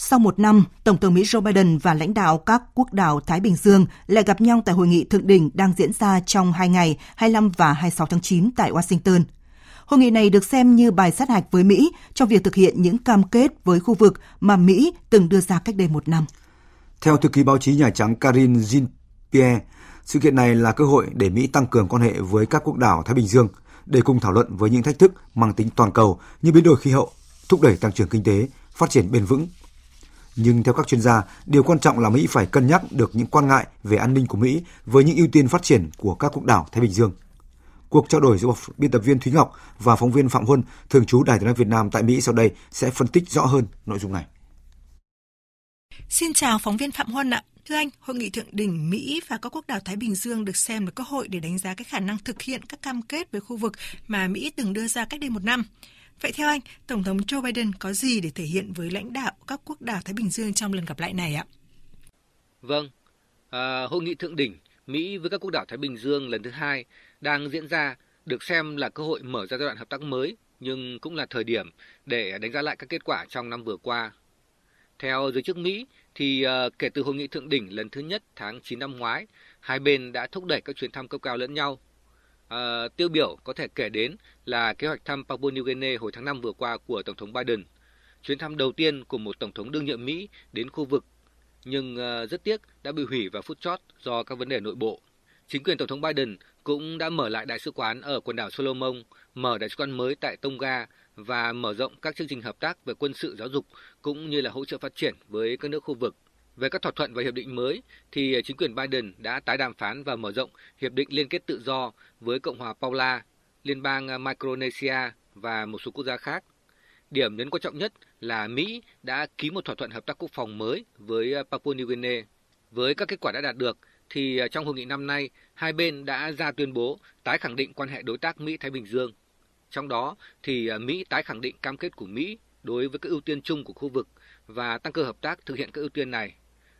sau một năm, Tổng thống Mỹ Joe Biden và lãnh đạo các quốc đảo Thái Bình Dương lại gặp nhau tại hội nghị thượng đỉnh đang diễn ra trong hai ngày 25 và 26 tháng 9 tại Washington. Hội nghị này được xem như bài sát hạch với Mỹ trong việc thực hiện những cam kết với khu vực mà Mỹ từng đưa ra cách đây một năm. Theo thư ký báo chí Nhà Trắng Karine Jean-Pierre, sự kiện này là cơ hội để Mỹ tăng cường quan hệ với các quốc đảo Thái Bình Dương để cùng thảo luận với những thách thức mang tính toàn cầu như biến đổi khí hậu, thúc đẩy tăng trưởng kinh tế, phát triển bền vững nhưng theo các chuyên gia, điều quan trọng là Mỹ phải cân nhắc được những quan ngại về an ninh của Mỹ với những ưu tiên phát triển của các quốc đảo Thái Bình Dương. Cuộc trao đổi giữa biên tập viên Thúy Ngọc và phóng viên Phạm Huân, thường trú Đài tiếng nói Việt Nam tại Mỹ sau đây sẽ phân tích rõ hơn nội dung này. Xin chào phóng viên Phạm Huân ạ. Thưa anh, hội nghị thượng đỉnh Mỹ và các quốc đảo Thái Bình Dương được xem là cơ hội để đánh giá cái khả năng thực hiện các cam kết với khu vực mà Mỹ từng đưa ra cách đây một năm. Vậy theo anh, Tổng thống Joe Biden có gì để thể hiện với lãnh đạo các quốc đảo Thái Bình Dương trong lần gặp lại này ạ? Vâng, à, hội nghị thượng đỉnh Mỹ với các quốc đảo Thái Bình Dương lần thứ hai đang diễn ra được xem là cơ hội mở ra giai đoạn hợp tác mới nhưng cũng là thời điểm để đánh giá lại các kết quả trong năm vừa qua. Theo giới chức Mỹ thì à, kể từ hội nghị thượng đỉnh lần thứ nhất tháng 9 năm ngoái, hai bên đã thúc đẩy các chuyến thăm cấp cao lẫn nhau uh, tiêu biểu có thể kể đến là kế hoạch thăm Papua New Guinea hồi tháng 5 vừa qua của Tổng thống Biden, chuyến thăm đầu tiên của một Tổng thống đương nhiệm Mỹ đến khu vực, nhưng uh, rất tiếc đã bị hủy vào phút chót do các vấn đề nội bộ. Chính quyền Tổng thống Biden cũng đã mở lại đại sứ quán ở quần đảo Solomon, mở đại sứ quán mới tại Tonga và mở rộng các chương trình hợp tác về quân sự giáo dục cũng như là hỗ trợ phát triển với các nước khu vực về các thỏa thuận và hiệp định mới, thì chính quyền Biden đã tái đàm phán và mở rộng hiệp định liên kết tự do với Cộng hòa Paula, Liên bang Micronesia và một số quốc gia khác. Điểm nhấn quan trọng nhất là Mỹ đã ký một thỏa thuận hợp tác quốc phòng mới với Papua New Guinea. Với các kết quả đã đạt được, thì trong hội nghị năm nay, hai bên đã ra tuyên bố tái khẳng định quan hệ đối tác Mỹ-Thái Bình Dương. Trong đó, thì Mỹ tái khẳng định cam kết của Mỹ đối với các ưu tiên chung của khu vực và tăng cường hợp tác thực hiện các ưu tiên này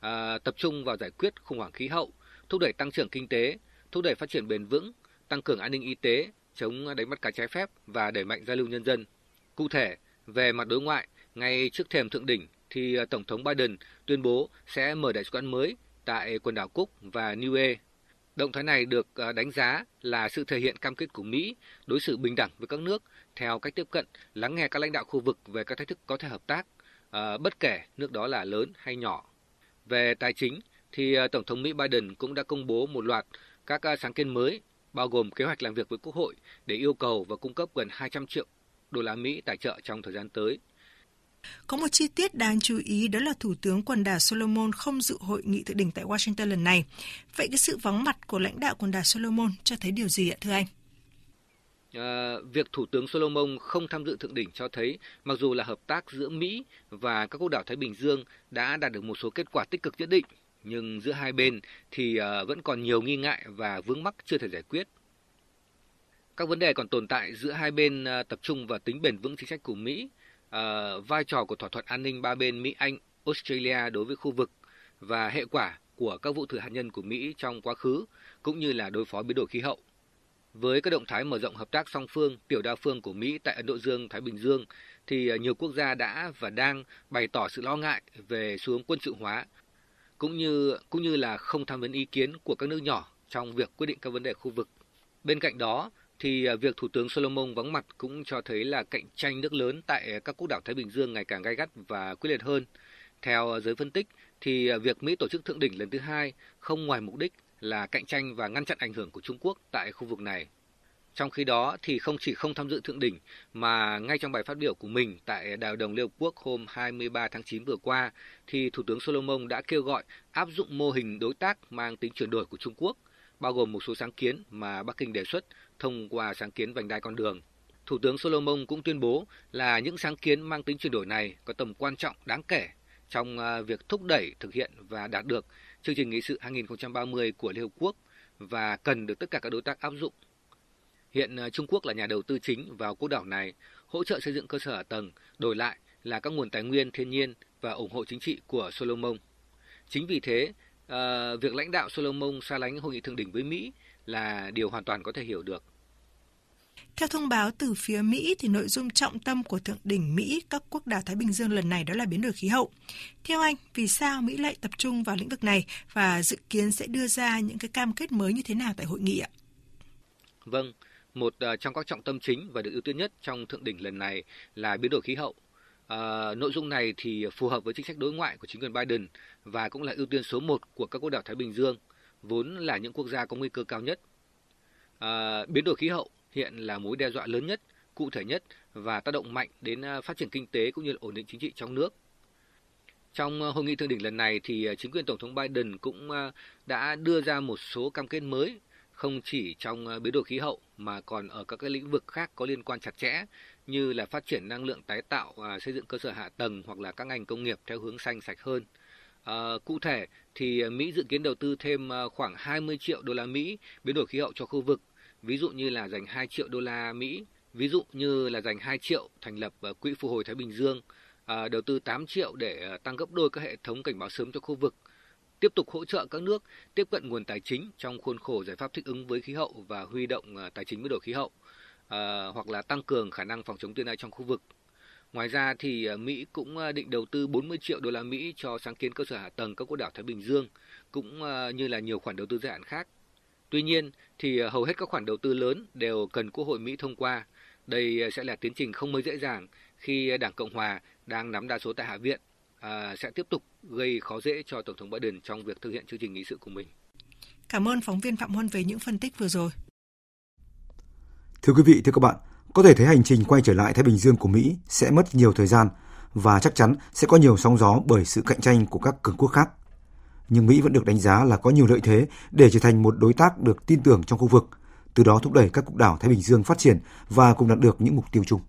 à, tập trung vào giải quyết khủng hoảng khí hậu, thúc đẩy tăng trưởng kinh tế, thúc đẩy phát triển bền vững, tăng cường an ninh y tế, chống đánh bắt cá trái phép và đẩy mạnh giao lưu nhân dân. Cụ thể, về mặt đối ngoại, ngay trước thềm thượng đỉnh thì à, Tổng thống Biden tuyên bố sẽ mở đại sứ quán mới tại quần đảo Cook và Niue. Động thái này được à, đánh giá là sự thể hiện cam kết của Mỹ đối xử bình đẳng với các nước theo cách tiếp cận lắng nghe các lãnh đạo khu vực về các thách thức có thể hợp tác, à, bất kể nước đó là lớn hay nhỏ. Về tài chính, thì ờ, Tổng thống Mỹ Biden cũng đã công bố một loạt các ờ, sáng kiến mới, bao gồm kế hoạch làm việc với Quốc hội để yêu cầu và cung cấp gần 200 triệu đô la Mỹ tài trợ trong thời gian tới. Có một chi tiết đáng chú ý đó là Thủ tướng quần đảo Solomon không dự hội nghị thượng đỉnh tại Washington lần này. Vậy cái sự vắng mặt của lãnh đạo quần đảo Solomon cho thấy điều gì ạ thưa anh? À, việc Thủ tướng Solomon không tham dự thượng đỉnh cho thấy mặc dù là hợp tác giữa Mỹ và các quốc đảo Thái Bình Dương đã đạt được một số kết quả tích cực nhất định, nhưng giữa hai bên thì à, vẫn còn nhiều nghi ngại và vướng mắc chưa thể giải quyết. Các vấn đề còn tồn tại giữa hai bên à, tập trung vào tính bền vững chính sách của Mỹ, à, vai trò của thỏa thuận an ninh ba bên Mỹ-Anh, Australia đối với khu vực và hệ quả của các vụ thử hạt nhân của Mỹ trong quá khứ, cũng như là đối phó biến đổi khí hậu. Với các động thái mở rộng hợp tác song phương, tiểu đa phương của Mỹ tại Ấn Độ Dương, Thái Bình Dương, thì à, nhiều quốc gia đã và đang bày tỏ sự lo ngại về xu hướng quân sự hóa, cũng như cũng như là không tham vấn ý kiến của các nước nhỏ trong việc quyết định các vấn đề khu vực. Bên cạnh đó, thì à, việc Thủ tướng Solomon vắng mặt cũng cho thấy là cạnh tranh nước lớn tại các quốc đảo Thái Bình Dương ngày càng gay gắt và quyết liệt hơn. Theo giới phân tích, thì à, việc Mỹ tổ chức thượng đỉnh lần thứ hai không ngoài mục đích là cạnh tranh và ngăn chặn ảnh hưởng của Trung Quốc tại khu vực này. Trong khi đó thì không chỉ không tham dự thượng đỉnh mà ngay trong bài phát biểu của mình tại Đại hội đồng Liên Hợp Quốc hôm 23 tháng 9 vừa qua thì Thủ tướng Solomon đã kêu gọi áp dụng mô hình đối tác mang tính chuyển đổi của Trung Quốc, bao gồm một số sáng kiến mà Bắc Kinh đề xuất thông qua sáng kiến vành đai con đường. Thủ tướng Solomon cũng tuyên bố là những sáng kiến mang tính chuyển đổi này có tầm quan trọng đáng kể trong à, việc thúc đẩy thực hiện và đạt được chương trình nghị sự 2030 của Liên Hợp Quốc và cần được tất cả các đối tác áp dụng. Hiện ờ, Trung Quốc là nhà đầu tư chính vào quốc đảo này, hỗ trợ xây dựng cơ sở hạ tầng, đổi lại là các nguồn tài nguyên thiên nhiên và ủng hộ chính trị của Solomon. Chính vì thế, ờ, việc lãnh đạo Solomon xa lánh hội nghị thượng đỉnh với Mỹ là điều hoàn toàn có thể hiểu được. Theo thông báo từ phía Mỹ thì nội dung trọng tâm của thượng đỉnh Mỹ các quốc đảo Thái Bình Dương lần này đó là biến đổi khí hậu. Theo anh, vì sao Mỹ lại tập trung vào lĩnh vực này và dự kiến sẽ đưa ra những cái cam kết mới như thế nào tại hội nghị ạ? Vâng, một à, trong các trọng tâm chính và được ưu tiên nhất trong thượng đỉnh lần này là biến đổi khí hậu. À, nội dung này thì phù hợp với chính sách đối ngoại của chính quyền Biden và cũng là ưu tiên số 1 của các quốc đảo Thái Bình Dương, vốn là những quốc gia có nguy cơ cao nhất. À, biến đổi khí hậu hiện là mối đe dọa lớn nhất, cụ thể nhất và tác động mạnh đến à, phát triển kinh tế cũng như ổn định chính trị trong nước. Trong à, hội nghị thượng đỉnh lần này thì à, chính quyền Tổng thống Biden cũng đã đưa ra một số cam kết mới không chỉ trong biến đổi khí hậu mà còn ở các cái lĩnh vực khác có liên quan chặt chẽ như là phát triển năng lượng tái tạo, xây dựng cơ sở hạ tầng hoặc là các ngành công nghiệp theo hướng xanh sạch hơn. À, cụ thể thì Mỹ dự kiến đầu tư thêm khoảng 20 triệu đô la Mỹ biến đổi khí hậu cho khu vực ví dụ như là dành 2 triệu đô la Mỹ, ví dụ như là dành 2 triệu thành lập ờ, quỹ phục hồi Thái Bình Dương, ờ, đầu tư 8 triệu để ờ, tăng gấp đôi các hệ thống cảnh báo sớm cho khu vực, tiếp tục hỗ trợ các nước tiếp cận nguồn tài chính trong khuôn khổ giải pháp thích ứng với khí hậu và huy động tài chính biến đổi khí hậu, hoặc là tăng cường khả năng phòng chống thiên tai trong khu vực. Ngoài ra thì Mỹ cũng định đầu tư 40 triệu đô la Mỹ cho sáng kiến cơ sở hạ tầng các quốc đảo Thái Bình Dương, cũng như là nhiều khoản đầu tư dài hạn khác. Tuy nhiên, thì ờ, hầu hết các khoản đầu tư lớn đều cần Quốc hội Mỹ thông qua. Đây ờ, sẽ là tiến trình không mới dễ dàng khi Đảng Cộng Hòa đang nắm đa số tại Hạ viện à, sẽ tiếp tục gây khó dễ cho Tổng thống Biden trong việc thực hiện chương trình nghị sự của mình. Cảm ơn phóng viên Phạm Huân về những phân tích vừa rồi. Thưa quý vị, thưa các bạn, có thể thấy hành trình quay trở lại Thái Bình Dương của Mỹ sẽ mất nhiều thời gian và chắc chắn sẽ có nhiều sóng gió bởi sự cạnh tranh của các cường quốc khác nhưng Mỹ vẫn được đánh giá là có nhiều lợi thế để trở thành một đối tác được tin tưởng trong khu vực, từ đó thúc đẩy các cục đảo Thái Bình Dương phát triển và cùng đạt được những mục tiêu chung.